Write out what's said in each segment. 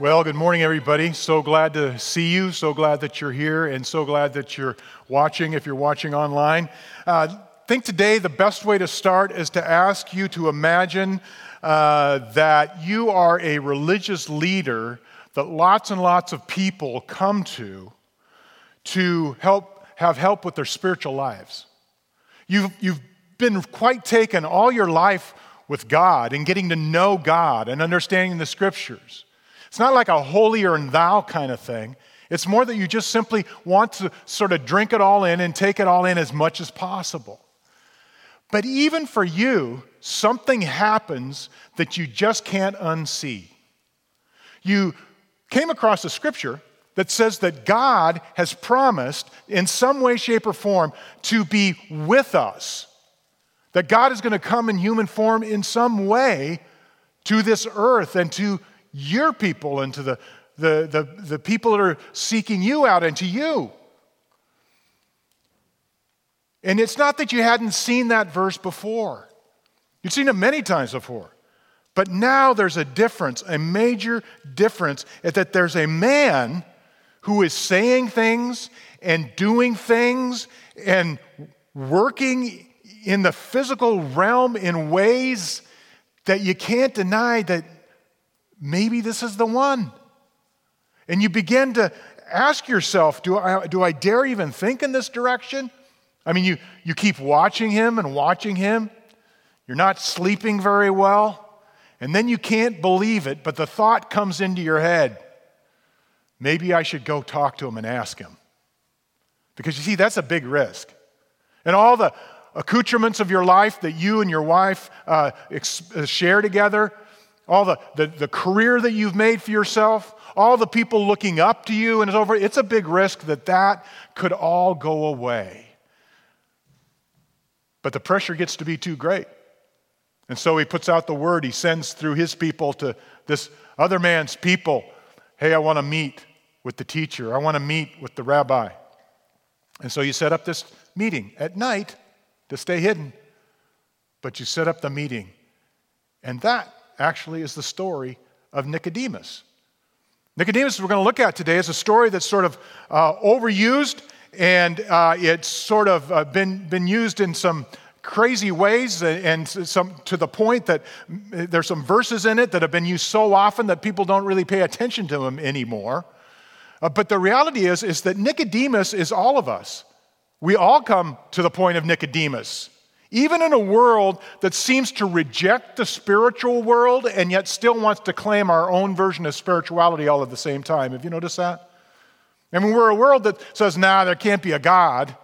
Well, good morning, everybody. So glad to see you. So glad that you're here, and so glad that you're watching if you're watching online. Uh, I think today the best way to start is to ask you to imagine uh, that you are a religious leader that lots and lots of people come to to help have help with their spiritual lives. You've, you've been quite taken all your life with God and getting to know God and understanding the scriptures. It's not like a holier and thou kind of thing. It's more that you just simply want to sort of drink it all in and take it all in as much as possible. But even for you, something happens that you just can't unsee. You came across a scripture that says that God has promised in some way, shape, or form to be with us. That God is going to come in human form in some way to this earth and to your people and to the, the, the, the people that are seeking you out and to you. And it's not that you hadn't seen that verse before, you'd seen it many times before. But now there's a difference, a major difference, that there's a man who is saying things and doing things and working in the physical realm in ways that you can't deny that maybe this is the one. And you begin to ask yourself, do I, do I dare even think in this direction? I mean, you, you keep watching him and watching him. You're not sleeping very well. And then you can't believe it, but the thought comes into your head maybe I should go talk to him and ask him. Because you see, that's a big risk. And all the accoutrements of your life that you and your wife uh, ex- uh, share together, all the, the, the career that you've made for yourself, all the people looking up to you, and it's over. It's a big risk that that could all go away. But the pressure gets to be too great. And so he puts out the word, he sends through his people to this other man's people hey, I want to meet with the teacher, I want to meet with the rabbi. And so you set up this meeting at night to stay hidden, but you set up the meeting. And that actually is the story of Nicodemus. Nicodemus, we're going to look at today, is a story that's sort of uh, overused and uh, it's sort of uh, been, been used in some crazy ways and some, to the point that there's some verses in it that have been used so often that people don't really pay attention to them anymore. Uh, but the reality is, is that Nicodemus is all of us. We all come to the point of Nicodemus. Even in a world that seems to reject the spiritual world and yet still wants to claim our own version of spirituality all at the same time. Have you noticed that? I mean, we're a world that says, nah, there can't be a God.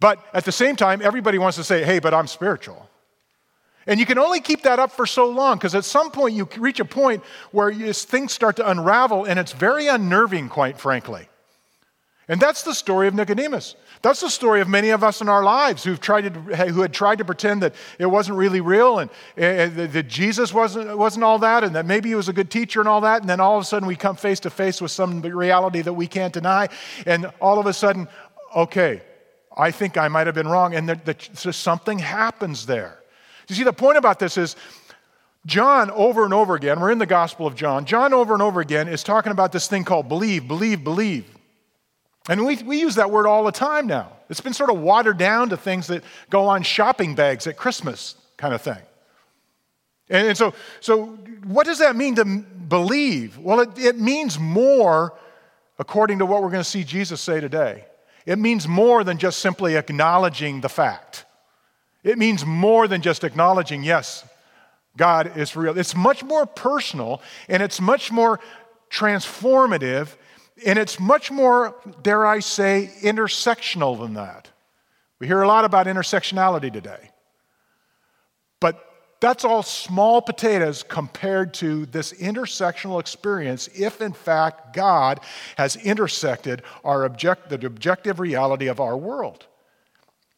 But at the same time, everybody wants to say, hey, but I'm spiritual. And you can only keep that up for so long because at some point you reach a point where you, things start to unravel and it's very unnerving, quite frankly. And that's the story of Nicodemus. That's the story of many of us in our lives who've tried to, who had tried to pretend that it wasn't really real and, eh, eh, and that Jesus wasn't, wasn't all that and that maybe he was a good teacher and all that. And then all of a sudden we come face to face with some reality that we can't deny. And all of a sudden, okay, I think I might have been wrong. And that, that, so something happens there. You see, the point about this is John, over and over again, we're in the Gospel of John, John over and over again is talking about this thing called believe, believe, believe. And we, we use that word all the time now. It's been sort of watered down to things that go on shopping bags at Christmas, kind of thing. And, and so, so, what does that mean to believe? Well, it, it means more, according to what we're going to see Jesus say today. It means more than just simply acknowledging the fact. It means more than just acknowledging, yes, God is real. It's much more personal and it's much more transformative and it's much more, dare I say, intersectional than that. We hear a lot about intersectionality today. But that's all small potatoes compared to this intersectional experience if, in fact, God has intersected our object, the objective reality of our world.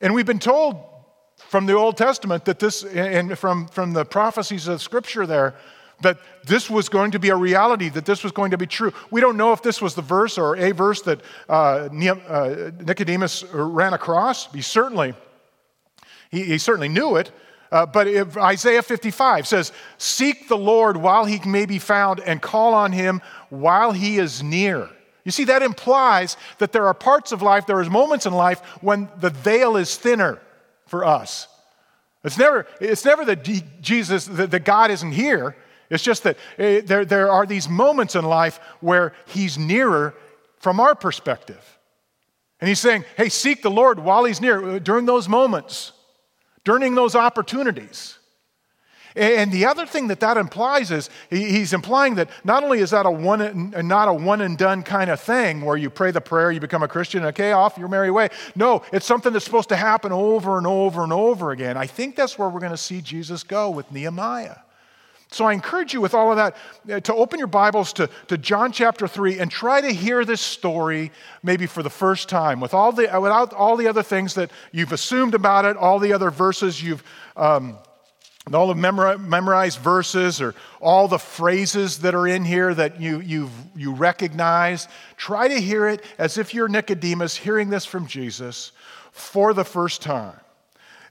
And we've been told from the Old Testament that this, and from, from the prophecies of Scripture there, that this was going to be a reality, that this was going to be true. We don't know if this was the verse or a verse that uh, uh Nicodemus ran across. He certainly, he, he certainly knew it, Uh, but if, Isaiah 55 says, Seek the Lord while he may be found and call on him while he is near. You see, that implies that there are parts of life, there are moments in life when the veil is thinner for us. It's never, it's never that Jesus, that, that God isn't here. It's just that uh, there, there are these moments in life where he's nearer from our perspective. And he's saying, hey, seek the Lord while he's near during those moments, during those opportunities. And the other thing that that implies is he's implying that not only is that a one, not a one and done kind of thing where you pray the prayer, you become a Christian, okay, off your merry way. No, it's something that's supposed to happen over and over and over again. I think that's where we're going to see Jesus go with Nehemiah. So I encourage you with all of that uh, to open your Bibles to, to John chapter 3 and try to hear this story maybe for the first time with all the, without all the other things that you've assumed about it, all the other verses you've, um, all the memorized verses or all the phrases that are in here that you, you've, you recognize. Try to hear it as if you're Nicodemus hearing this from Jesus for the first time.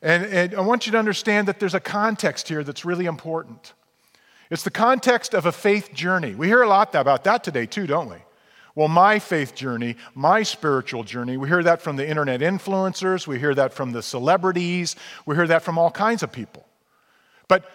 And, and I want you to understand that there's a context here that's really important. It's the context of a faith journey. We hear a lot about that today, too, don't we? Well, my faith journey, my spiritual journey, we hear that from the internet influencers, we hear that from the celebrities, we hear that from all kinds of people. But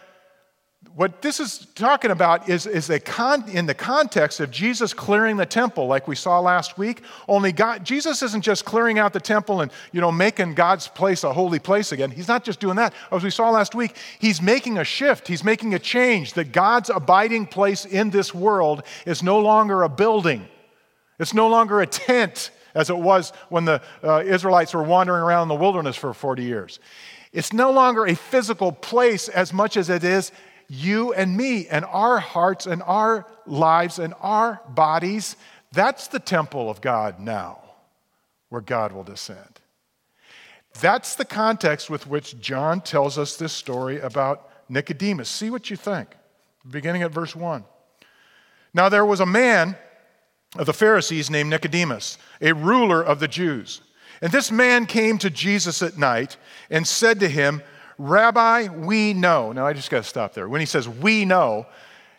what this is talking about is, is a con, in the context of Jesus clearing the temple, like we saw last week. Only God, Jesus isn't just clearing out the temple and you know making God's place a holy place again. He's not just doing that. As we saw last week, he's making a shift. He's making a change. That God's abiding place in this world is no longer a building. It's no longer a tent as it was when the uh, Israelites were wandering around in the wilderness for 40 years. It's no longer a physical place as much as it is you and me and our hearts and our lives and our bodies. That's the temple of God now, where God will descend. That's the context with which John tells us this story about Nicodemus. See what you think, beginning at verse 1. Now there was a man of the Pharisees named Nicodemus, a ruler of the Jews. And this man came to Jesus at night and said to him, Rabbi, we know. Now, I just got to stop there. When he says we know,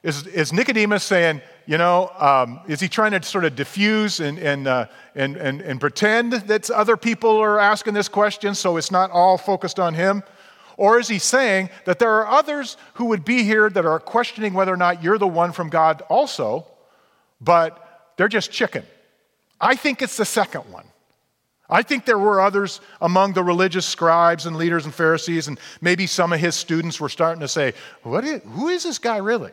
is, is Nicodemus saying, you know, um, is he trying to sort of diffuse and, and, uh, and, and, and pretend that other people are asking this question so it's not all focused on him? Or is he saying that there are others who would be here that are questioning whether or not you're the one from God also, but they're just chicken? I think it's the second one. I think there were others among the religious scribes and leaders and Pharisees, and maybe some of his students were starting to say, what is, Who is this guy really?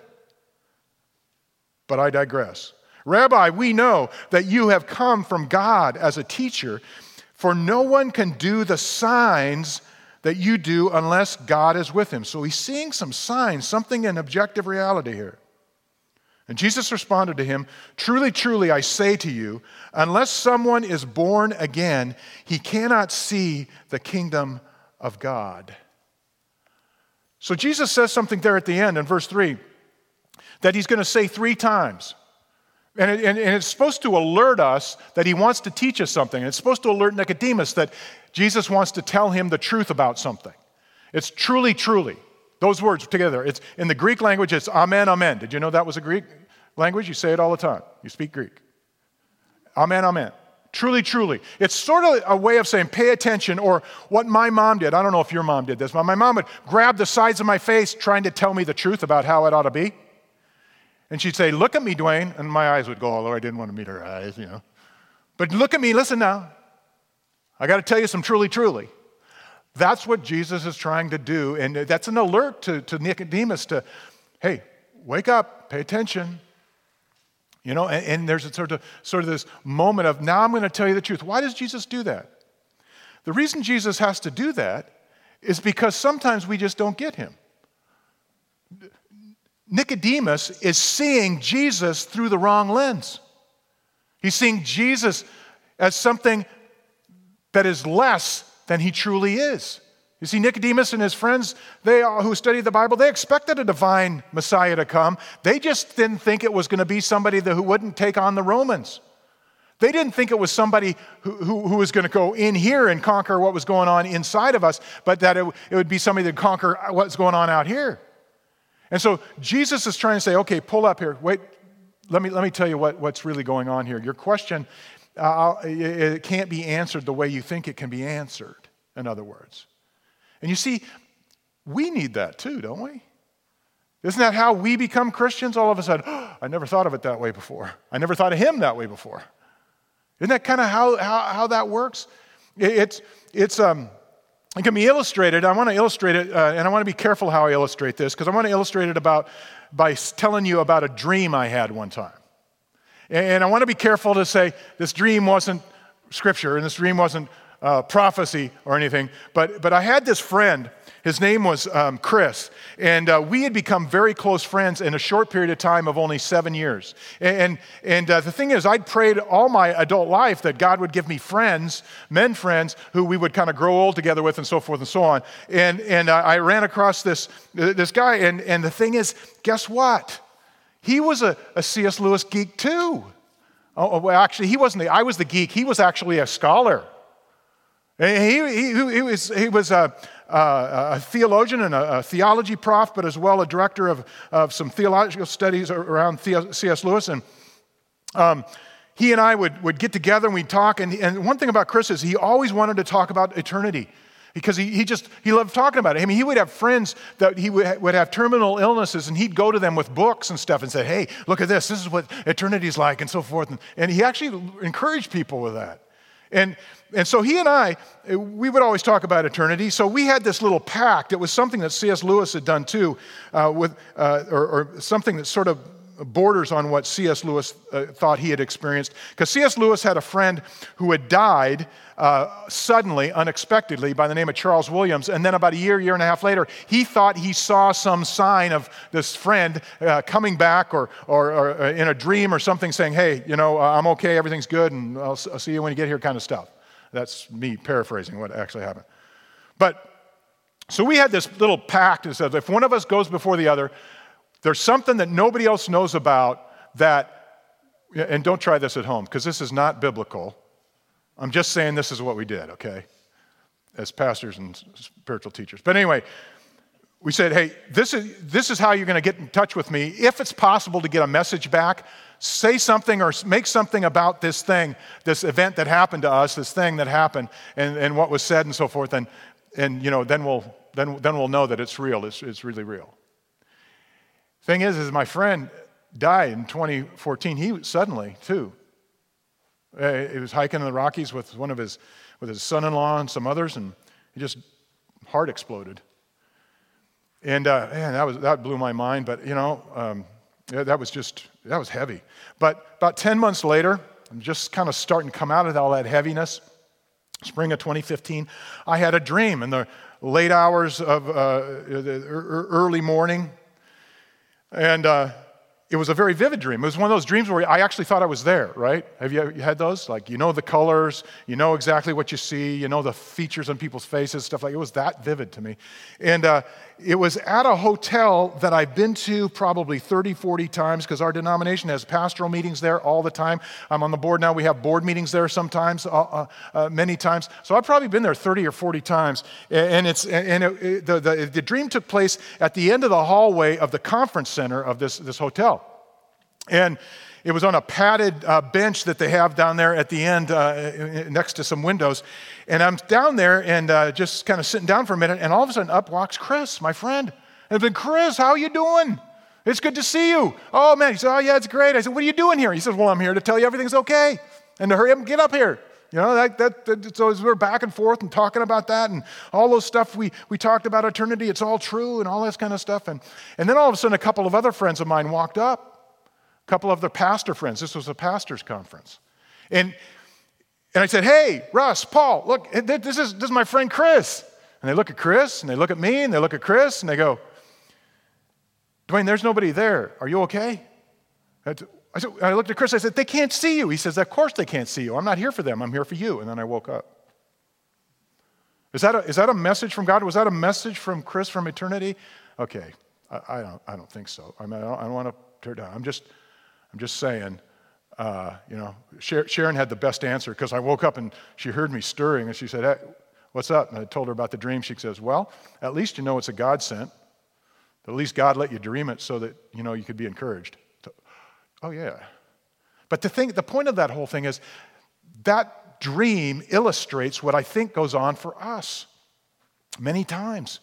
But I digress. Rabbi, we know that you have come from God as a teacher, for no one can do the signs that you do unless God is with him. So he's seeing some signs, something in objective reality here. And Jesus responded to him, Truly, truly, I say to you, unless someone is born again, he cannot see the kingdom of God. So Jesus says something there at the end in verse 3 that he's going to say three times. And, it, and, and, it's supposed to alert us that he wants to teach us something. It's supposed to alert Nicodemus that Jesus wants to tell him the truth about something. It's truly, truly. Those words together. It's in the Greek language, it's amen, amen. Did you know that was a Greek language? You say it all the time. You speak Greek. Amen, amen. Truly, truly. It's sort of a way of saying pay attention, or what my mom did. I don't know if your mom did this, but my mom would grab the sides of my face trying to tell me the truth about how it ought to be. And she'd say, Look at me, Dwayne. And my eyes would go, although I didn't want to meet her eyes, you know. But look at me, listen now. I got to tell you some truly, truly. That's what Jesus is trying to do. And that's an alert to, to Nicodemus to, hey, wake up, pay attention. You know, and, and there's a sort of, sort of this moment of, now I'm going to tell you the truth. Why does Jesus do that? The reason Jesus has to do that is because sometimes we just don't get him. Nicodemus is seeing Jesus through the wrong lens. He's seeing Jesus as something that is less than he truly is. You see, Nicodemus and his friends, they who studied the Bible, they expected a divine Messiah to come. They just didn't think it was going to be somebody that, who wouldn't take on the Romans. They didn't think it was somebody who, who, who was going to go in here and conquer what was going on inside of us, but that it, it would be somebody that conquer what's going on out here. And so Jesus is trying to say, okay, pull up here. Wait, let me, let me tell you what, what's really going on here. Your question, uh, it can't be answered the way you think it can be answered, in other words. And you see, we need that too, don't we? Isn't that how we become Christians? All of a sudden, oh, I never thought of it that way before. I never thought of him that way before. Isn't that kind of how, how, how that works? It's, it's, um, it can be illustrated. I want to illustrate it, uh, and I want to be careful how I illustrate this because I want to illustrate it about, by telling you about a dream I had one time. And I want to be careful to say this dream wasn't scripture and this dream wasn't uh, prophecy or anything, but, but I had this friend his name was um, Chris, and uh, we had become very close friends in a short period of time of only seven years. And, and uh, the thing is, I'd prayed all my adult life that God would give me friends, men friends, who we would kind of grow old together with, and so forth and so on. And, and uh, I ran across this, this guy, and, and the thing is, guess what? He was a, a C.S. Lewis geek too. Oh, well, actually, he wasn't the, I was the geek. He was actually a scholar. He, he, he, was, he was a, a theologian and a, theology prof, but as well a director of, of some theological studies around C.S. Lewis. And um, he and I would, would get together and we'd talk. And, and one thing about Chris is he always wanted to talk about eternity because he, he just he loved talking about it. I mean, he would have friends that he would, would have terminal illnesses, and he'd go to them with books and stuff and say, "Hey, look at this. This is what eternity's like," and so forth. And, and he actually encouraged people with that. And, and so he and I, we would always talk about eternity. So we had this little pact. It was something that C.S. Lewis had done too, uh, with, uh, or, or, something that sort of borders on what C.S. Lewis uh, thought he had experienced. Because C.S. Lewis had a friend who had died uh, suddenly, unexpectedly, by the name of Charles Williams. And then about a year, year and a half later, he thought he saw some sign of this friend uh, coming back or, or, or, uh, in a dream or something saying, hey, you know, uh, I'm okay, everything's good, and I'll, I'll see you when you get here, kind of stuff. That's me paraphrasing what actually happened. But so we had this little pact that says if one of us goes before the other, there's something that nobody else knows about that, and don't try this at home because this is not biblical. I'm just saying this is what we did, okay? As pastors and spiritual teachers. But anyway, we said, hey, this is, this is how you're going to get in touch with me. If it's possible to get a message back, say something or make something about this thing, this event that happened to us, this thing that happened, and, and what was said and so forth. And, and you know, then we'll, then, then we'll know that it's real. It's, it's really real. Thing is, is my friend died in 2014. He suddenly, too, uh, he was hiking in the Rockies with one of his, with his son-in-law and some others, and he just heart exploded. And uh, man, that was that blew my mind. But you know, um, that was just that was heavy. But about 10 months later, I'm just kind of starting to come out of all that heaviness. Spring of 2015, I had a dream in the late hours of uh, the early morning. And uh, it was a very vivid dream. It was one of those dreams where I actually thought I was there, right? Have you had those? Like, you know the colors, you know exactly what you see, you know the features on people's faces, stuff like It was that vivid to me. And uh, it was at a hotel that I've been to probably 30, 40 times because our denomination has pastoral meetings there all the time. I'm on the board now. We have board meetings there sometimes, uh, uh, uh many times. So I've probably been there 30 or 40 times. And, it's, and it, it, the, the, the dream took place at the end of the hallway of the conference center of this, this hotel. And it was on a padded uh, bench that they have down there at the end uh, next to some windows. And I'm down there and uh, just kind of sitting down for a minute, and all of a sudden up walks Chris, my friend. And I've been, Chris, how you doing? It's good to see you. Oh, man. He said, Oh, yeah, it's great. I said, What are you doing here? He says, Well, I'm here to tell you everything's okay and to hurry up and get up here. You know, that, that, that, so as we're back and forth and talking about that and all those stuff we, we talked about eternity, it's all true and all this kind of stuff. And, and then all of a sudden, a couple of other friends of mine walked up couple of their pastor friends. This was a pastor's conference. And, and I said, Hey, Russ, Paul, look, eh, this is, this is my friend Chris. And they look at Chris, and they look at me, and they look at Chris, and they go, Dwayne, there's nobody there. Are you okay? I, said, I looked at Chris, I said, They can't see you. He says, Of course they can't see you. I'm not here for them, I'm here for you. And then I woke up. Is that a, is that a message from God? Was that a message from Chris from eternity? Okay, I, I don't, I don't think so. I, mean, I don't, don't want to tear down. I'm just, I'm just saying, uh, you know, Sharon had the best answer because I woke up and she heard me stirring and she said, hey, What's up? And I told her about the dream. She says, Well, at least you know it's a God sent. At least God let you dream it so that, you know, you could be encouraged. So, oh, yeah. But the, thing, the point of that whole thing is that dream illustrates what I think goes on for us many times.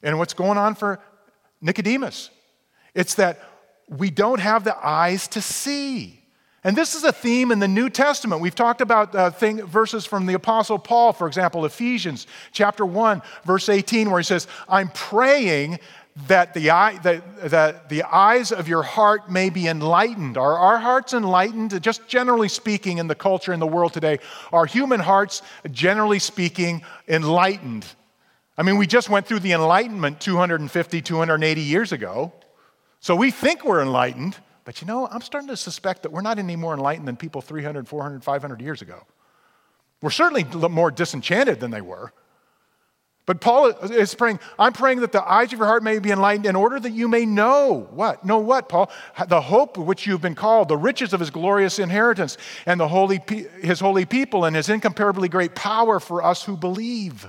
And what's going on for Nicodemus? It's that we don't have the eyes to see. And this is a theme in the New Testament. We've talked about uh, thing, verses from the Apostle Paul, for example, Ephesians chapter 1, verse 18, where he says, I'm praying that the, eye, that, that the eyes of your heart may be enlightened. Are our hearts enlightened? Just generally speaking, in the culture in the world today, are human hearts, generally speaking, enlightened? I mean, we just went through the Enlightenment 250, 280 years ago. So we think we're enlightened. But you know, I'm starting to suspect that we're not any more enlightened than people 300, 400, 500 years ago. We're certainly more disenchanted than they were. But Paul is praying, I'm praying that the eyes of your heart may be enlightened in order that you may know what? Know what, Paul? The hope which you've been called, the riches of his glorious inheritance, and the holy, his holy people, and his incomparably great power for us who believe.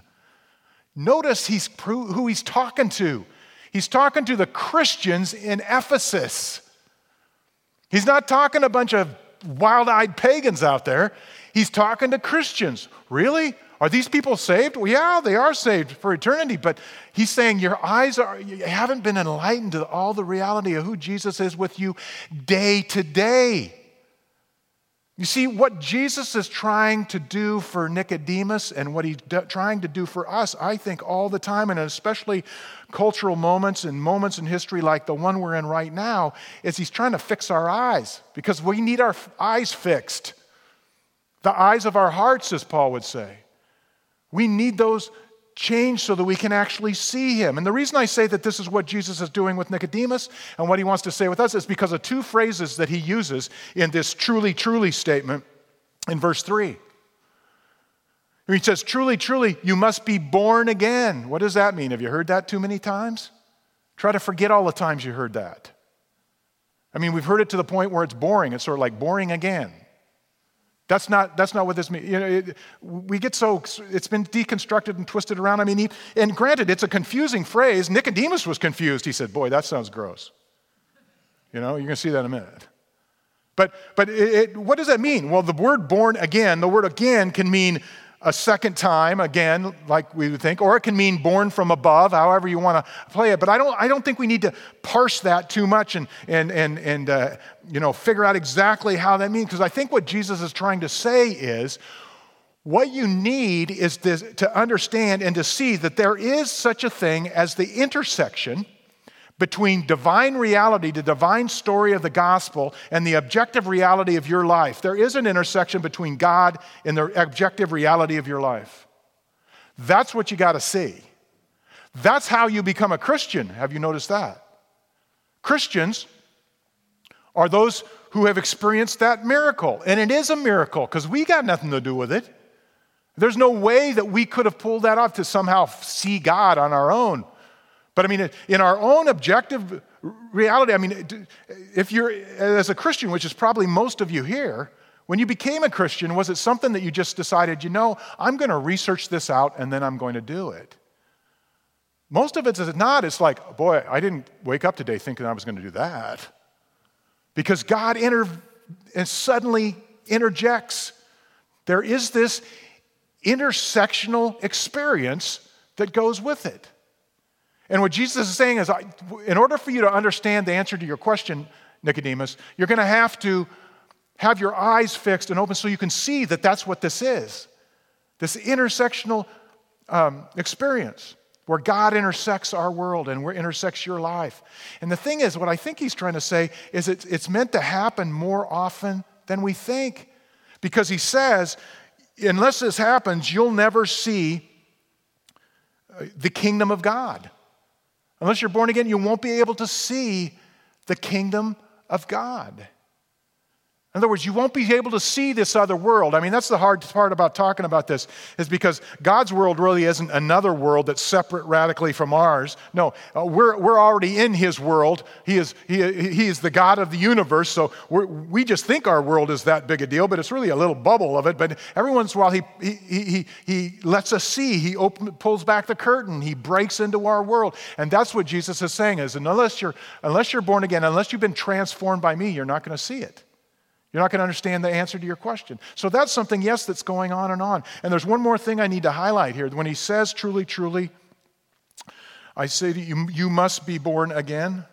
Notice he's, who he's talking to. He's talking to the Christians in Ephesus. He's not talking a bunch of wild eyed pagans out there. He's talking to Christians. Really? Are these people saved? Well, yeah, they are saved for eternity, but he's saying your eyes are, you haven't been enlightened to all the reality of who Jesus is with you day to day. You see, what Jesus is trying to do for Nicodemus and what he's trying to do for us, I think, all the time, and especially cultural moments and moments in history like the one we're in right now, is he's trying to fix our eyes because we need our eyes fixed. The eyes of our hearts, as Paul would say. We need those change so that we can actually see him. And the reason I say that this is what Jesus is doing with Nicodemus and what he wants to say with us is because of two phrases that he uses in this truly, truly statement in verse 3. He says, Truly, truly, you must be born again. What does that mean? Have you heard that too many times? Try to forget all the times you heard that. I mean, we've heard it to the point where it's boring. It's sort of like boring again. That's not, that's not what this means. You know, it, we get so, it's been deconstructed and twisted around. I mean, and granted, it's a confusing phrase. Nicodemus was confused. He said, Boy, that sounds gross. You know, you're going to see that in a minute. But, but it, it, what does that mean? Well, the word born again, the word again can mean a second time, again, like we would think, or it can mean born from above, however you want to play it. But I don't, I don't think we need to parse that too much and, and, and, and uh, you know, figure out exactly how that means, because I think what Jesus is trying to say is what you need is this, to understand and to see that there is such a thing as the intersection between divine reality, the divine story of the gospel, and the objective reality of your life. There is an intersection between God and the objective reality of your life. That's what you got to see. That's how you become a Christian. Have you noticed that? Christians are those who have experienced that miracle. And it is a miracle because we got nothing to do with it. There's no way that we could have pulled that off to somehow see God on our own. But I mean, in our own objective reality, I mean, if you're, as a Christian, which is probably most of you here, when you became a Christian, was it something that you just decided, you know, I'm going to research this out and then I'm going to do it? Most of it is not. It's like, boy, I didn't wake up today thinking I was going to do that. Because God inter- and suddenly interjects. There is this intersectional experience that goes with it. And what Jesus is saying is, in order for you to understand the answer to your question, Nicodemus, you're going to have to have your eyes fixed and open so you can see that that's what this is this intersectional um, experience where God intersects our world and where intersects your life. And the thing is, what I think he's trying to say is it's, it's meant to happen more often than we think. Because he says, unless this happens, you'll never see uh, the kingdom of God. Unless you're born again, you won't be able to see the kingdom of God. In other words, you won't be able to see this other world. I mean, that's the hard part about talking about this, is because God's world really isn't another world that's separate radically from ours. No, uh, we're, we're already in His world. He is, he, he is the God of the universe, so we just think our world is that big a deal, but it's really a little bubble of it. But every once in a while, He, he, he, he lets us see. He open, pulls back the curtain. He breaks into our world. And that's what Jesus is saying is, unless you're, unless you're born again, unless you've been transformed by me, you're not going to see it. You're not going to understand the answer to your question. So that's something, yes, that's going on and on. And there's one more thing I need to highlight here. When he says, truly, truly, I say to you, you must be born again.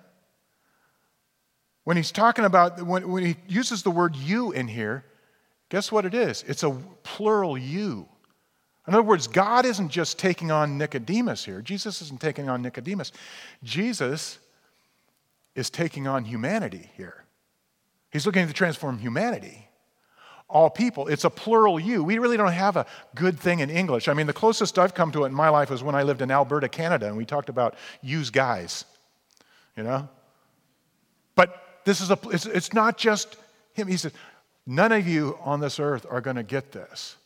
When he's talking about, when, when he uses the word you in here, guess what it is? It's a plural you. In other words, God isn't just taking on Nicodemus here. Jesus isn't taking on Nicodemus. Jesus is taking on humanity here. He's looking to transform humanity, all people. It's a plural you. We really don't have a good thing in English. I mean, the closest I've come to it in my life was when I lived in Alberta, Canada, and we talked about use guys, you know? But this is a, it's, it's not just him. He says, none of you on this earth are going to get this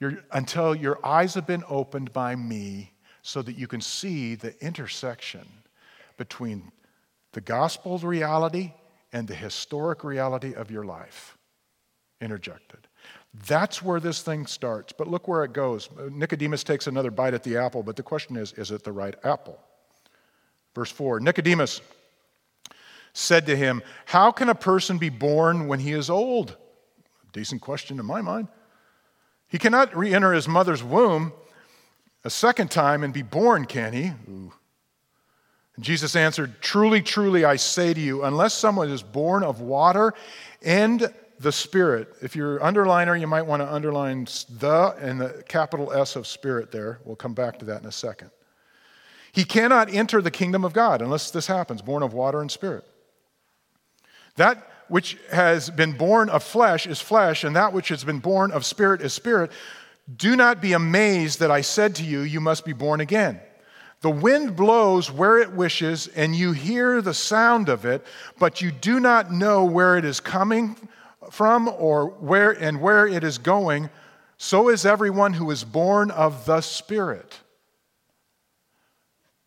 You're, until your eyes have been opened by me so that you can see the intersection between the gospel reality and the historic reality of your life interjected. That's where this thing starts. But look where it goes. Nicodemus takes another bite at the apple, but the question is is it the right apple? Verse 4 Nicodemus said to him, How can a person be born when he is old? Decent question in my mind. He cannot re enter his mother's womb a second time and be born, can he? Ooh. And Jesus answered, Truly, truly, I say to you, unless someone is born of water and the Spirit, if you're underliner, you might want to underline the and the capital S of Spirit there. We'll come back to that in a second. He cannot enter the kingdom of God unless this happens, born of water and Spirit. That which has been born of flesh is flesh, and that which has been born of spirit is spirit. Do not be amazed that I said to you, You must be born again. The wind blows where it wishes, and you hear the sound of it, but you do not know where it is coming from or where and where it is going. So is everyone who is born of the Spirit.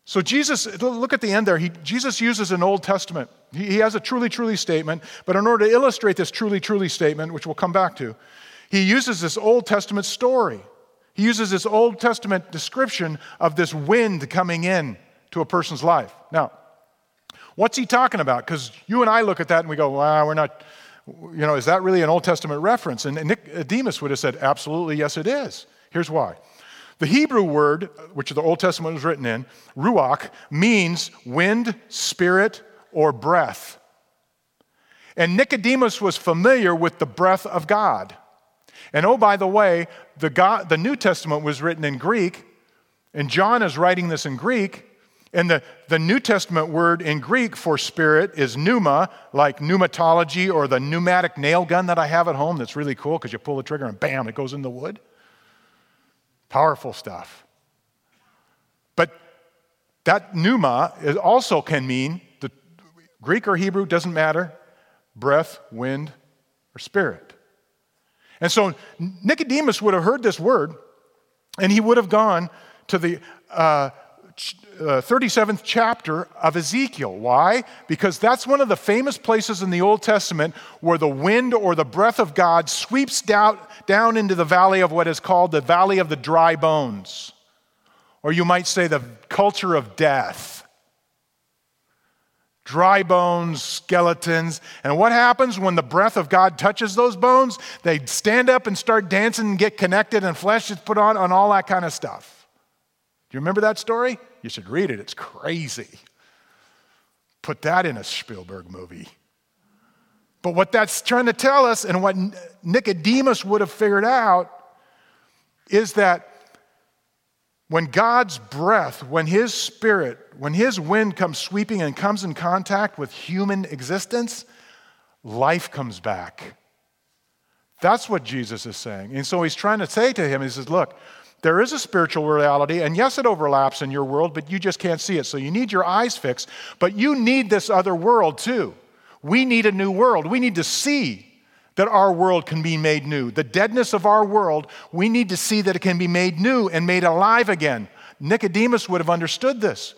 So Jesus, look at the end there. He, Jesus uses an Old Testament. He, he has a truly, truly statement, but in order to illustrate this truly, truly statement, which we'll come back to, he uses this Old Testament story. He uses this Old Testament description of this wind coming in to a person's life. Now, what's he talking about? Because you and I look at that and we go, wow, we're not, you know, is that really an Old Testament reference? And Nicodemus would have said, absolutely, yes, it is. Here's why. The Hebrew word, which the Old Testament was written in, ruach, means wind, spirit, or breath. And Nicodemus was familiar with the breath of God. And oh, by the way, the, God, the New Testament was written in Greek, and John is writing this in Greek. And the, the New Testament word in Greek for spirit is pneuma, like pneumatology or the pneumatic nail gun that I have at home that's really cool because you pull the trigger and bam, it goes in the wood. Powerful stuff. But that pneuma also can mean, the Greek or Hebrew, doesn't matter, breath, wind, or spirit. And so Nicodemus would have heard this word, and he would have gone to the uh, 37th uh, chapter of Ezekiel. Why? Because that's one of the famous places in the Old Testament where the wind or the breath of God sweeps down, down into the valley of what is called the valley of the dry bones, or you might say the culture of death dry bones, skeletons. And what happens when the breath of God touches those bones? They stand up and start dancing and get connected, and flesh is put on, and all that kind of stuff. Do you remember that story? You should read it, it's crazy. Put that in a Spielberg movie. But what that's trying to tell us, and what Nicodemus would have figured out, is that when God's breath, when His spirit, when His wind comes sweeping and comes in contact with human existence, life comes back. That's what Jesus is saying. And so He's trying to say to him, He says, Look, there is a spiritual reality, and yes, it overlaps in your world, but you just can't see it. So you need your eyes fixed, but you need this other world too. We need a new world. We need to see that our world can be made new. The deadness of our world, we need to see that it can be made new and made alive again. Nicodemus would have understood this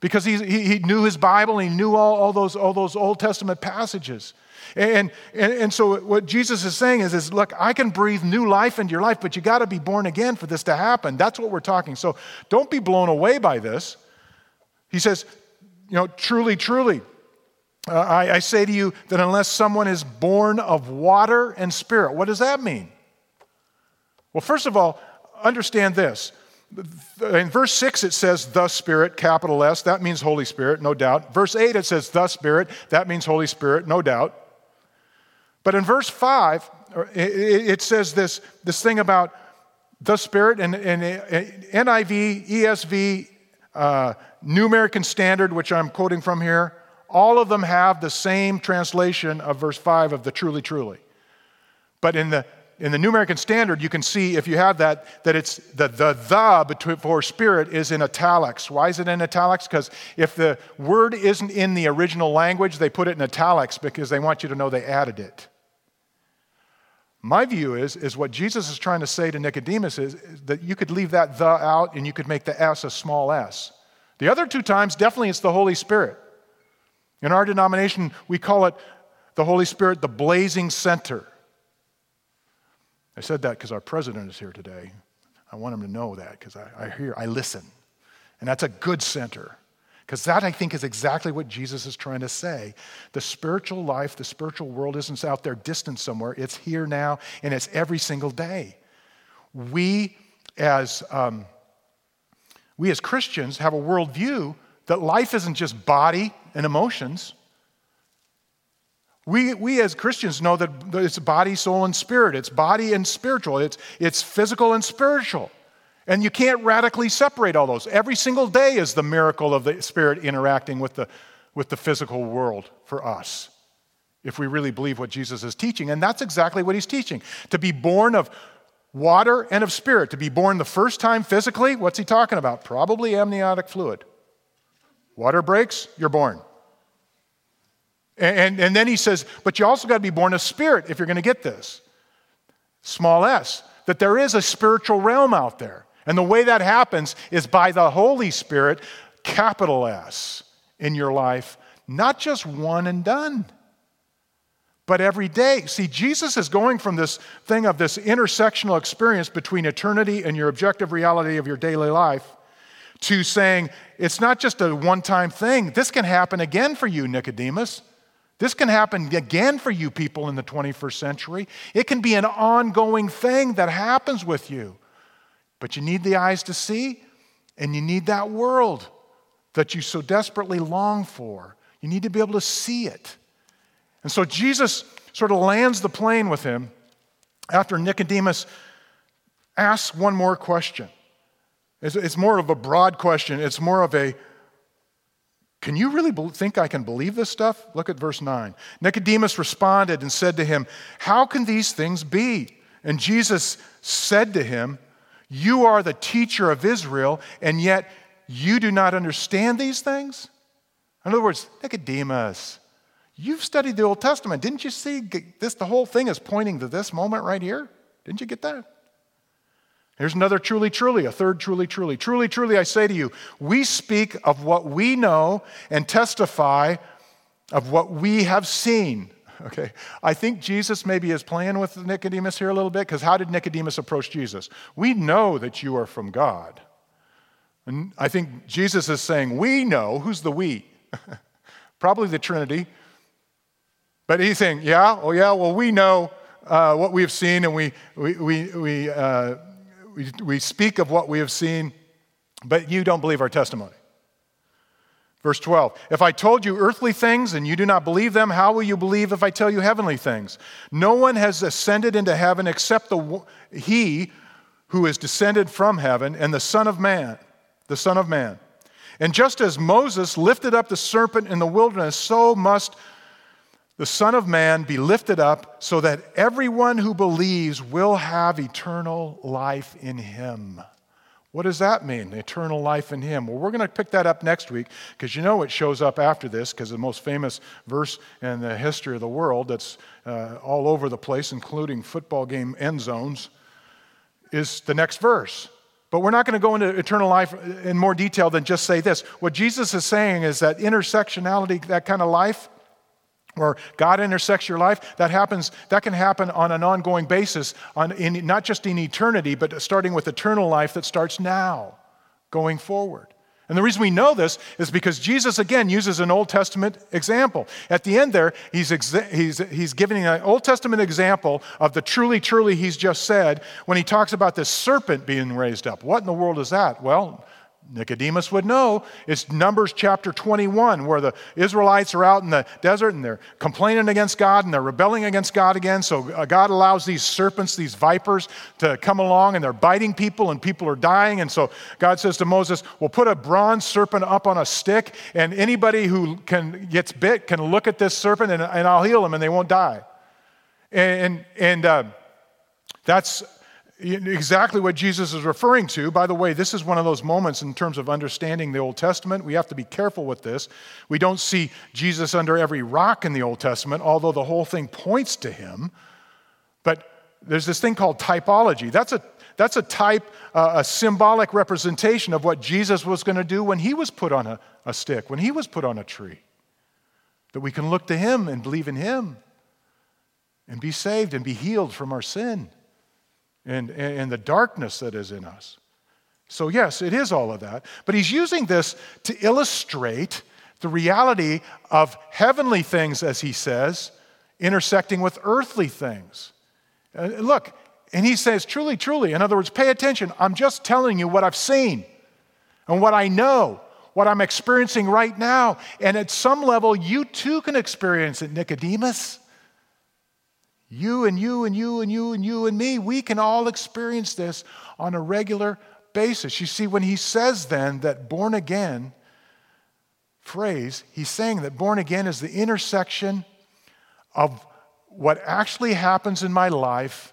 because he, he, knew his Bible he knew all, all, those, all those Old Testament passages. And, and, and so, what Jesus is saying is, is, look, I can breathe new life into your life, but you got to be born again for this to happen. That's what we're talking. So, don't be blown away by this. He says, you know, truly, truly, uh, I, I say to you that unless someone is born of water and spirit, what does that mean? Well, first of all, understand this. In verse 6, it says the Spirit, capital S. That means Holy Spirit, no doubt. Verse 8, it says the Spirit. That means Holy Spirit, no doubt. But in verse 5, it says this, this thing about the Spirit, and, and NIV, ESV, uh, New American Standard, which I'm quoting from here, all of them have the same translation of verse 5 of the truly, truly. But in the in the New American Standard, you can see if you have that, that it's the the, the before spirit is in italics. Why is it in italics? Because if the word isn't in the original language, they put it in italics because they want you to know they added it. My view is, is what Jesus is trying to say to Nicodemus is, is that you could leave that the out and you could make the S a small s. The other two times, definitely it's the Holy Spirit. In our denomination, we call it the Holy Spirit the blazing center. I said that because our president is here today. I want him to know that because I, I hear, I listen. And that's a good center. Because that, I think, is exactly what Jesus is trying to say. The spiritual life, the spiritual world isn't out there distant somewhere. It's here now, and it's every single day. We, as, um, we as Christians, have a worldview that life isn't just body and emotions. We, we as Christians know that it's body, soul, and spirit. It's body and spiritual. It's, it's physical and spiritual. And you can't radically separate all those. Every single day is the miracle of the spirit interacting with the, with the physical world for us, if we really believe what Jesus is teaching. And that's exactly what he's teaching. To be born of water and of spirit, to be born the first time physically, what's he talking about? Probably amniotic fluid. Water breaks, you're born. And, and, and then he says, but you also got to be born of spirit if you're going to get this. Small s, that there is a spiritual realm out there. And the way that happens is by the Holy Spirit, capital S, in your life, not just one and done, but every day. See, Jesus is going from this thing of this intersectional experience between eternity and your objective reality of your daily life to saying it's not just a one time thing. This can happen again for you, Nicodemus. This can happen again for you people in the 21st century. It can be an ongoing thing that happens with you. But you need the eyes to see, and you need that world that you so desperately long for. You need to be able to see it. And so Jesus sort of lands the plane with him after Nicodemus asks one more question. It's, more of a broad question, it's more of a can you really think I can believe this stuff? Look at verse 9. Nicodemus responded and said to him, How can these things be? And Jesus said to him, You are the teacher of Israel, and yet you do not understand these things? In other words, Nicodemus, you've studied the Old Testament. Didn't you see this? The whole thing is pointing to this moment right here. Didn't you get that? Here's another truly, truly, a third truly, truly. Truly, truly, I say to you, we speak of what we know and testify of what we have seen. Okay, I think Jesus maybe is playing with Nicodemus here a little bit because how did Nicodemus approach Jesus? We know that you are from God. And I think Jesus is saying, We know. Who's the we? Probably the Trinity. But he's saying, Yeah, oh yeah, well, we know uh, what we have seen and we, we, we, we uh, we, speak of what we have seen, but you don't believe our testimony. Verse 12 If I told you earthly things and you do not believe them, how will you believe if I tell you heavenly things? No one has ascended into heaven except the, he who is descended from heaven and the Son of Man, the Son of Man. And just as Moses lifted up the serpent in the wilderness, so must the Son of Man be lifted up so that everyone who believes will have eternal life in him. What does that mean? Eternal life in Him. Well, we're going to pick that up next week because you know it shows up after this because the most famous verse in the history of the world that's uh, all over the place, including football game end zones, is the next verse. But we're not going to go into eternal life in more detail than just say this. What Jesus is saying is that intersectionality, that kind of life, where God intersects your life, that happens, that can happen on an ongoing basis, on, in, not just in eternity, but starting with eternal life that starts now, going forward. And the reason we know this is because Jesus, again, uses an Old Testament example. At the end there, he's, exa- he's, he's giving an Old Testament example of the truly, truly he's just said when he talks about this serpent being raised up. What in the world is that? Well, Nicodemus would know. It's Numbers chapter 21, where the Israelites are out in the desert and they're complaining against God and they're rebelling against God again. So uh, God allows these serpents, these vipers, to come along and they're biting people and people are dying. And so God says to Moses, We'll put a bronze serpent up on a stick, and anybody who can, gets bit can look at this serpent and, and I'll heal them and they won't die. And, and, and uh, that's exactly what Jesus is referring to. By the way, this is one of those moments in terms of understanding the Old Testament. We have to be careful with this. We don't see Jesus under every rock in the Old Testament, although the whole thing points to him. But there's this thing called typology. That's a that's a type, uh, a symbolic representation of what Jesus was going to do when he was put on a, a stick, when he was put on a tree. That we can look to him and believe in him and be saved and be healed from our sin and, and the darkness that is in us. So, yes, it is all of that. But he's using this to illustrate the reality of heavenly things, as he says, intersecting with earthly things. Uh, look, and he says, truly, truly, in other words, pay attention. I'm just telling you what I've seen and what I know, what I'm experiencing right now. And at some level, you too can experience it, Nicodemus. You and you and you and you and you and me, we can all experience this on a regular basis. You see, when he says then that born again phrase, he's saying that born again is the intersection of what actually happens in my life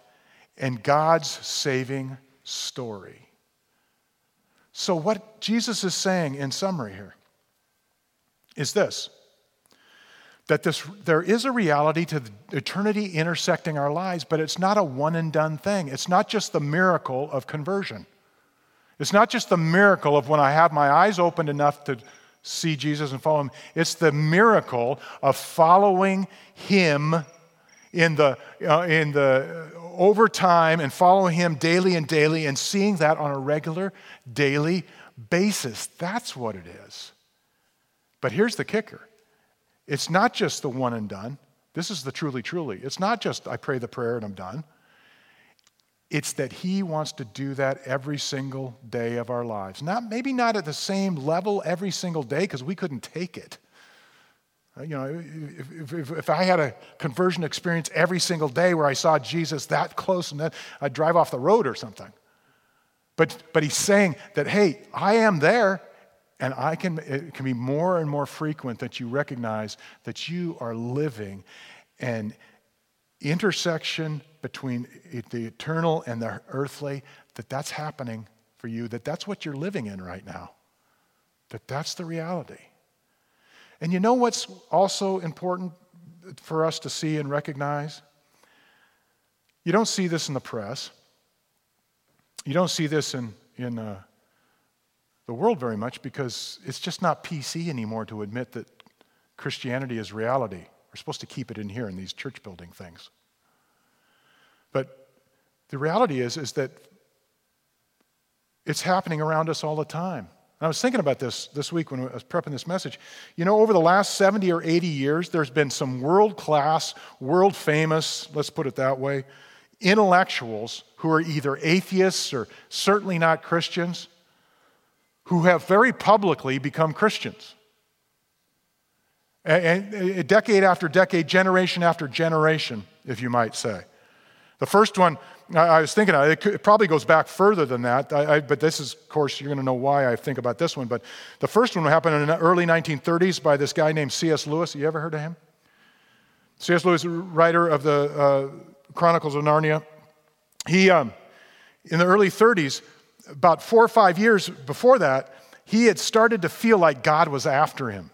and God's saving story. So, what Jesus is saying in summary here is this that this, there is a reality to eternity intersecting our lives, but it's not a one and done thing. It's not just the miracle of conversion. It's not just the miracle of when I have my eyes opened enough to see Jesus and follow him. It's the miracle of following him in the, uh, in the over time and following him daily and daily and seeing that on a regular daily basis. That's what it is. But here's the kicker it's not just the one and done. This is the truly, truly. It's not just I pray the prayer and I'm done. It's that He wants to do that every single day of our lives. Not, maybe not at the same level every single day because we couldn't take it. Uh, you know, if, if, if, I had a conversion experience every single day where I saw Jesus that close and then I'd drive off the road or something. But, but he's saying that, hey, I am there and I can, it can be more and more frequent that you recognize that you are living an intersection between the eternal and the earthly, that that's happening for you, that that's what you're living in right now, that that's the reality. And you know what's also important for us to see and recognize? You don't see this in the press. You don't see this in, in uh, the world very much because it's just not PC anymore to admit that Christianity is reality. We're supposed to keep it in here in these church building things. But the reality is, is that it's happening around us all the time. And I was thinking about this this week when I was prepping this message. You know, over the last 70 or 80 years, there's been some world class, world famous, let's put it that way, intellectuals who are either atheists or certainly not Christians who have very publicly become Christians. And decade after decade, generation after generation, if you might say. The first one, I was thinking, it probably goes back further than that, but this is, of course, you're going to know why I think about this one. But the first one happened in the early 1930s by this guy named C.S. Lewis. You ever heard of him? C.S. Lewis, writer of the uh, Chronicles of Narnia. He, um, in the early 30s, about four or five years before that, he had started to feel like God was after him.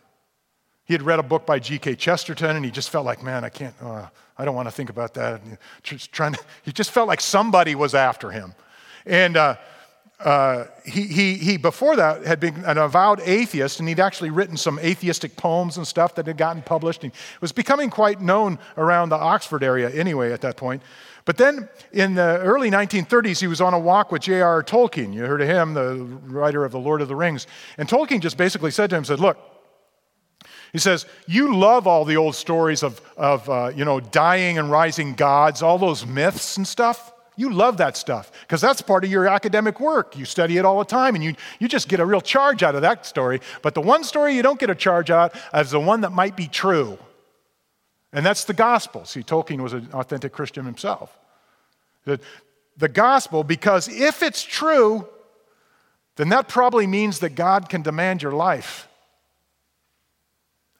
He had read a book by G.K. Chesterton, and he just felt like, man, I can't, uh, I don't want to think about that. Just trying to, he just felt like somebody was after him. And uh, uh, he, he, he, before that, had been an avowed atheist, and he'd actually written some atheistic poems and stuff that had gotten published. And was becoming quite known around the Oxford area anyway at that point. But then in the early 1930s, he was on a walk with J.R.R. Tolkien. You heard of him, the writer of The Lord of the Rings. And Tolkien just basically said to him, said, look, he says, You love all the old stories of, of uh, you know, dying and rising gods, all those myths and stuff. You love that stuff because that's part of your academic work. You study it all the time and you, you just get a real charge out of that story. But the one story you don't get a charge out of is the one that might be true. And that's the gospel. See, Tolkien was an authentic Christian himself. The, the gospel, because if it's true, then that probably means that God can demand your life.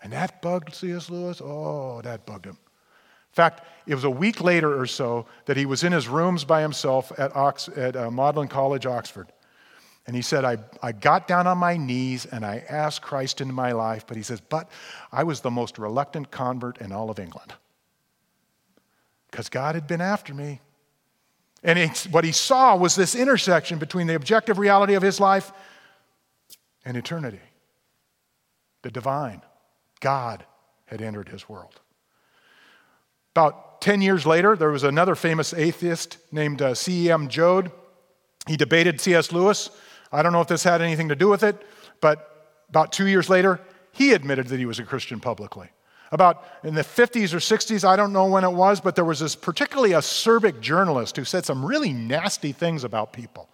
And that bugged C.S. Lewis. Oh, that bugged him In fact, it was a week later or so that he was in his rooms by himself at, Ox- at uh, Magdalen College, Oxford. And he said, I, I got down on my knees and I asked Christ into my life. But he says, But I was the most reluctant convert in all of England because God had been after me. And what he saw was this intersection between the objective reality of his life and eternity. The divine, God, had entered his world. About 10 years later, there was another famous atheist named uh, C.E.M. Joad. He debated C.S. Lewis. I don't know if this had anything to do with it, but about two years later, he admitted that he was a Christian publicly. About in the 50s or 60s, I don't know when it was, but there was this particularly acerbic journalist who said some really nasty things about people.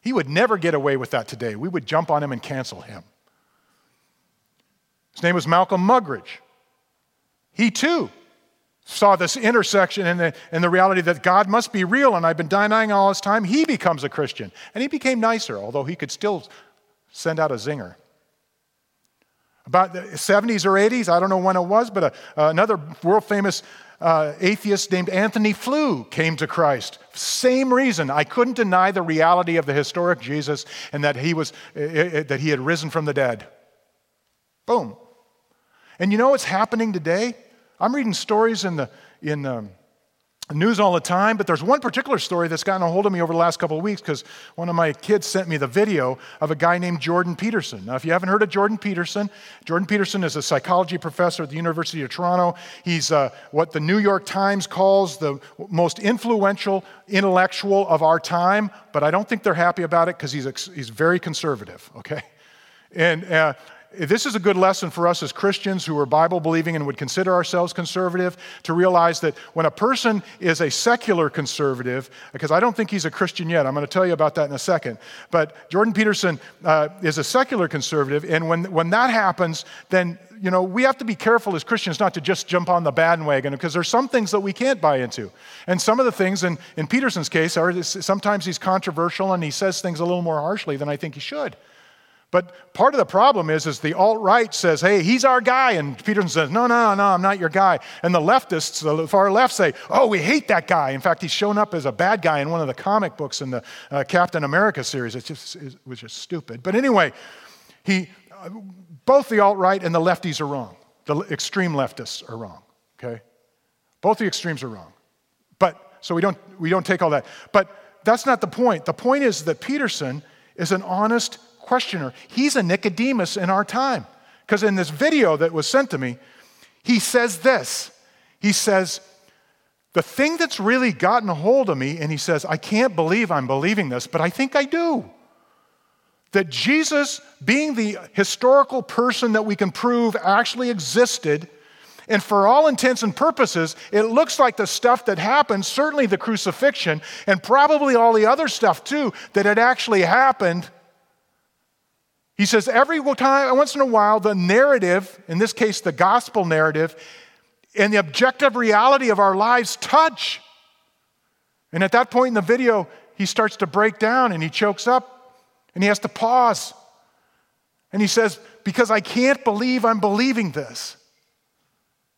He would never get away with that today. We would jump on him and cancel him. His name was Malcolm Muggeridge. He too saw this intersection and the, and the reality that God must be real, and I've been denying all this time, he becomes a Christian. And he became nicer, although he could still send out a zinger. About the 70s or 80s, I don't know when it was, but a, another world famous uh, atheist named Antony Flew came to Christ. Same reason. I couldn't deny the reality of the historic Jesus and that he, was, that he had risen from the dead. Boom. And you know what's happening today? I'm reading stories in the in um, news all the time, but there's one particular story that's gotten a hold of me over the last couple of weeks because one of my kids sent me the video of a guy named Jordan Peterson. Now, if you haven't heard of Jordan Peterson, Jordan Peterson is a psychology professor at the University of Toronto. He's uh, what the New York Times calls the most influential intellectual of our time, but I don't think they're happy about it because he's, he's very conservative, okay? And uh, this is a good lesson for us as Christians who are Bible believing and would consider ourselves conservative to realize that when a person is a secular conservative, because I don't think he's a Christian yet, I'm going to tell you about that in a second, but Jordan Peterson uh, is a secular conservative, and when, when that happens, then you know, we have to be careful as Christians not to just jump on the bandwagon because there's some things that we can't buy into. And some of the things, in, in Peterson's case, are sometimes he's controversial and he says things a little more harshly than I think he should. But part of the problem is, is the alt-right says, hey, he's our guy. And Peterson says, no, no, no, I'm not your guy. And the leftists, the far left say, oh, we hate that guy. In fact, he's shown up as a bad guy in one of the comic books in the uh, Captain America series. It just it was just stupid. But anyway, he, uh, both the alt-right and the lefties are wrong. The extreme leftists are wrong, okay? Both the extremes are wrong. But, so we don't, we don't take all that. But that's not the point. The point is that Peterson is an honest questioner. He's a Nicodemus in our time. Because in this video that was sent to me, he says this. He says, The thing that's really gotten a hold of me, and he says, I can't believe I'm believing this, but I think I do. That Jesus, being the historical person that we can prove actually existed, and for all intents and purposes, it looks like the stuff that happened, certainly the crucifixion, and probably all the other stuff too, that had actually happened he says every time, once in a while, the narrative, in this case, the gospel narrative, and the objective reality of our lives touch. And at that point in the video, he starts to break down and he chokes up and he has to pause. And he says, Because I can't believe I'm believing this.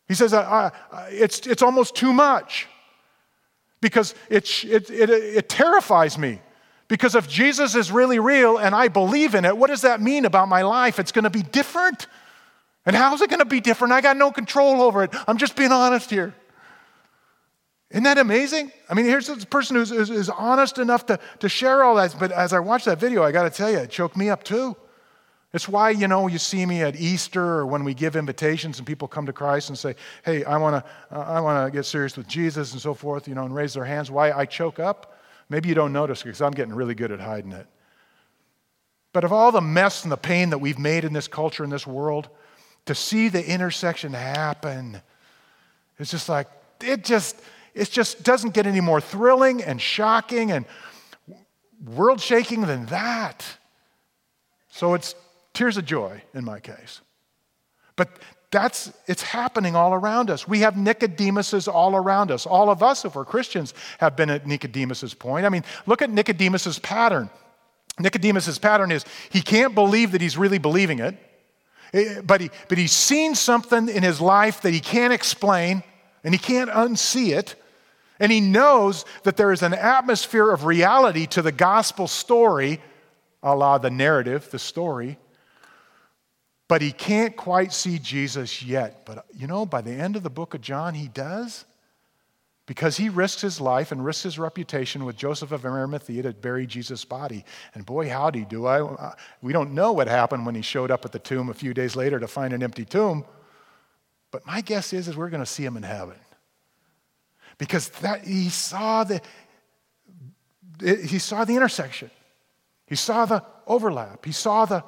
He says, I, I, it's, it's almost too much because it, it, it, it terrifies me Because if Jesus is really real and I believe in it, what does that mean about my life? It's going to be different. And how's it going to be different? I got no control over it. I'm just being honest here. Isn't that amazing? I mean, here's this person who's is, is honest enough to, to share all that. But as I watched that video, I got to tell you, it choked me up too. It's why, you know, you see me at Easter or when we give invitations and people come to Christ and say, hey, I want to I wanna get serious with Jesus and so forth, you know, and raise their hands. Why I choke up? Maybe you don't notice because I'm getting really good at hiding it. But of all the mess and the pain that we've made in this culture, in this world, to see the intersection happen, it's just like, it just, it just doesn't get any more thrilling and shocking and world shaking than that. So it's tears of joy in my case. But that's it's happening all around us. We have Nicodemuses all around us. All of us, if we're Christians, have been at Nicodemus's point. I mean, look at Nicodemus's pattern. Nicodemus's pattern is he can't believe that he's really believing it, eh, but, he, but he's seen something in his life that he can't explain, and he can't unsee it. And he knows that there is an atmosphere of reality to the gospel story, a la the narrative, the story. But he can't quite see Jesus yet. But you know, by the end of the book of John, he does. Because he risks his life and risks his reputation with Joseph of Arimathea to bury Jesus' body. And boy, howdy, do I. Uh, we don't know what happened when he showed up at the tomb a few days later to find an empty tomb. But my guess is, is we're going to see him in heaven because that, he saw the he saw the intersection. He saw the overlap. He saw the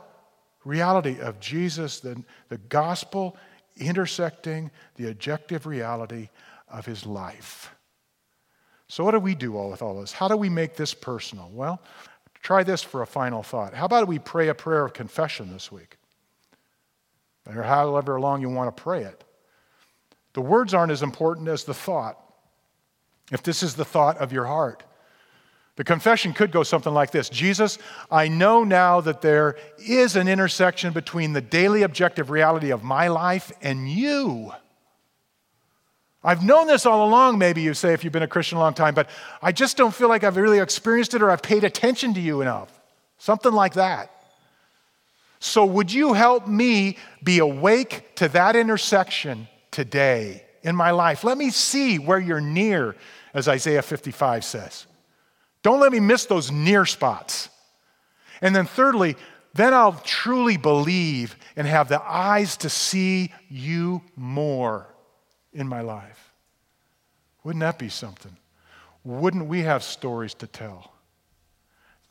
reality of Jesus, the, the gospel intersecting the objective reality of his life. So, what do we do all with all this? How do we make this personal? Well, try this for a final thought. How about we pray a prayer of confession this week? Or however long you want to pray it. The words aren't as important as the thought if this is the thought of your heart. The confession could go something like this Jesus, I know now that there is an intersection between the daily objective reality of my life and you. I've known this all along, maybe you say, if you've been a Christian a long time, but I just don't feel like I've really experienced it or I've paid attention to you enough. Something like that. So, would you help me be awake to that intersection today? in my life. Let me see where you're near, as Isaiah 55 says. Don't let me miss those near spots. And then, thirdly, then I'll truly believe and have the eyes to see you more in my life. Wouldn't that be something? Wouldn't we have stories to tell?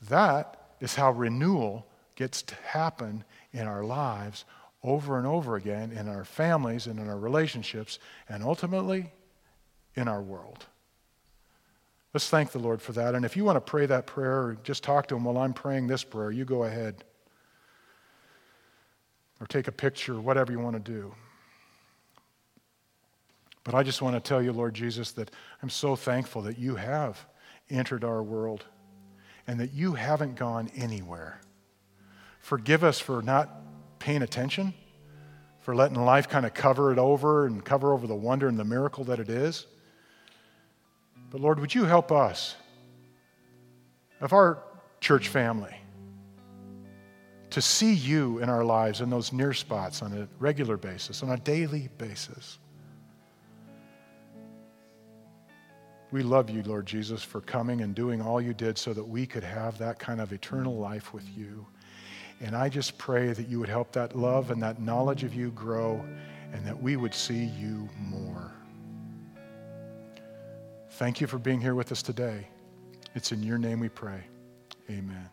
That is how renewal gets to happen in our lives over and over again in our families and in our relationships and ultimately in our world. Let's thank the Lord for that. And if you want to pray that prayer or just talk to Him while I'm praying this prayer, you go ahead. Or take a picture, whatever you want to do. But I just want to tell you, Lord Jesus, that I'm so thankful that you have entered our world and that you haven't gone anywhere. Forgive us for not paying attention, for letting life kind of cover it over and cover over the wonder and the miracle that it is. But Lord, would you help us, of our church family, to see you in our lives in those near spots on a regular basis, on a daily basis? We love you, Lord Jesus, for coming and doing all you did so that we could have that kind of eternal life with you. And I just pray that you would help that love and that knowledge of you grow and that we would see you more. Thank you for being here with us today. It's in your name we pray. Amen.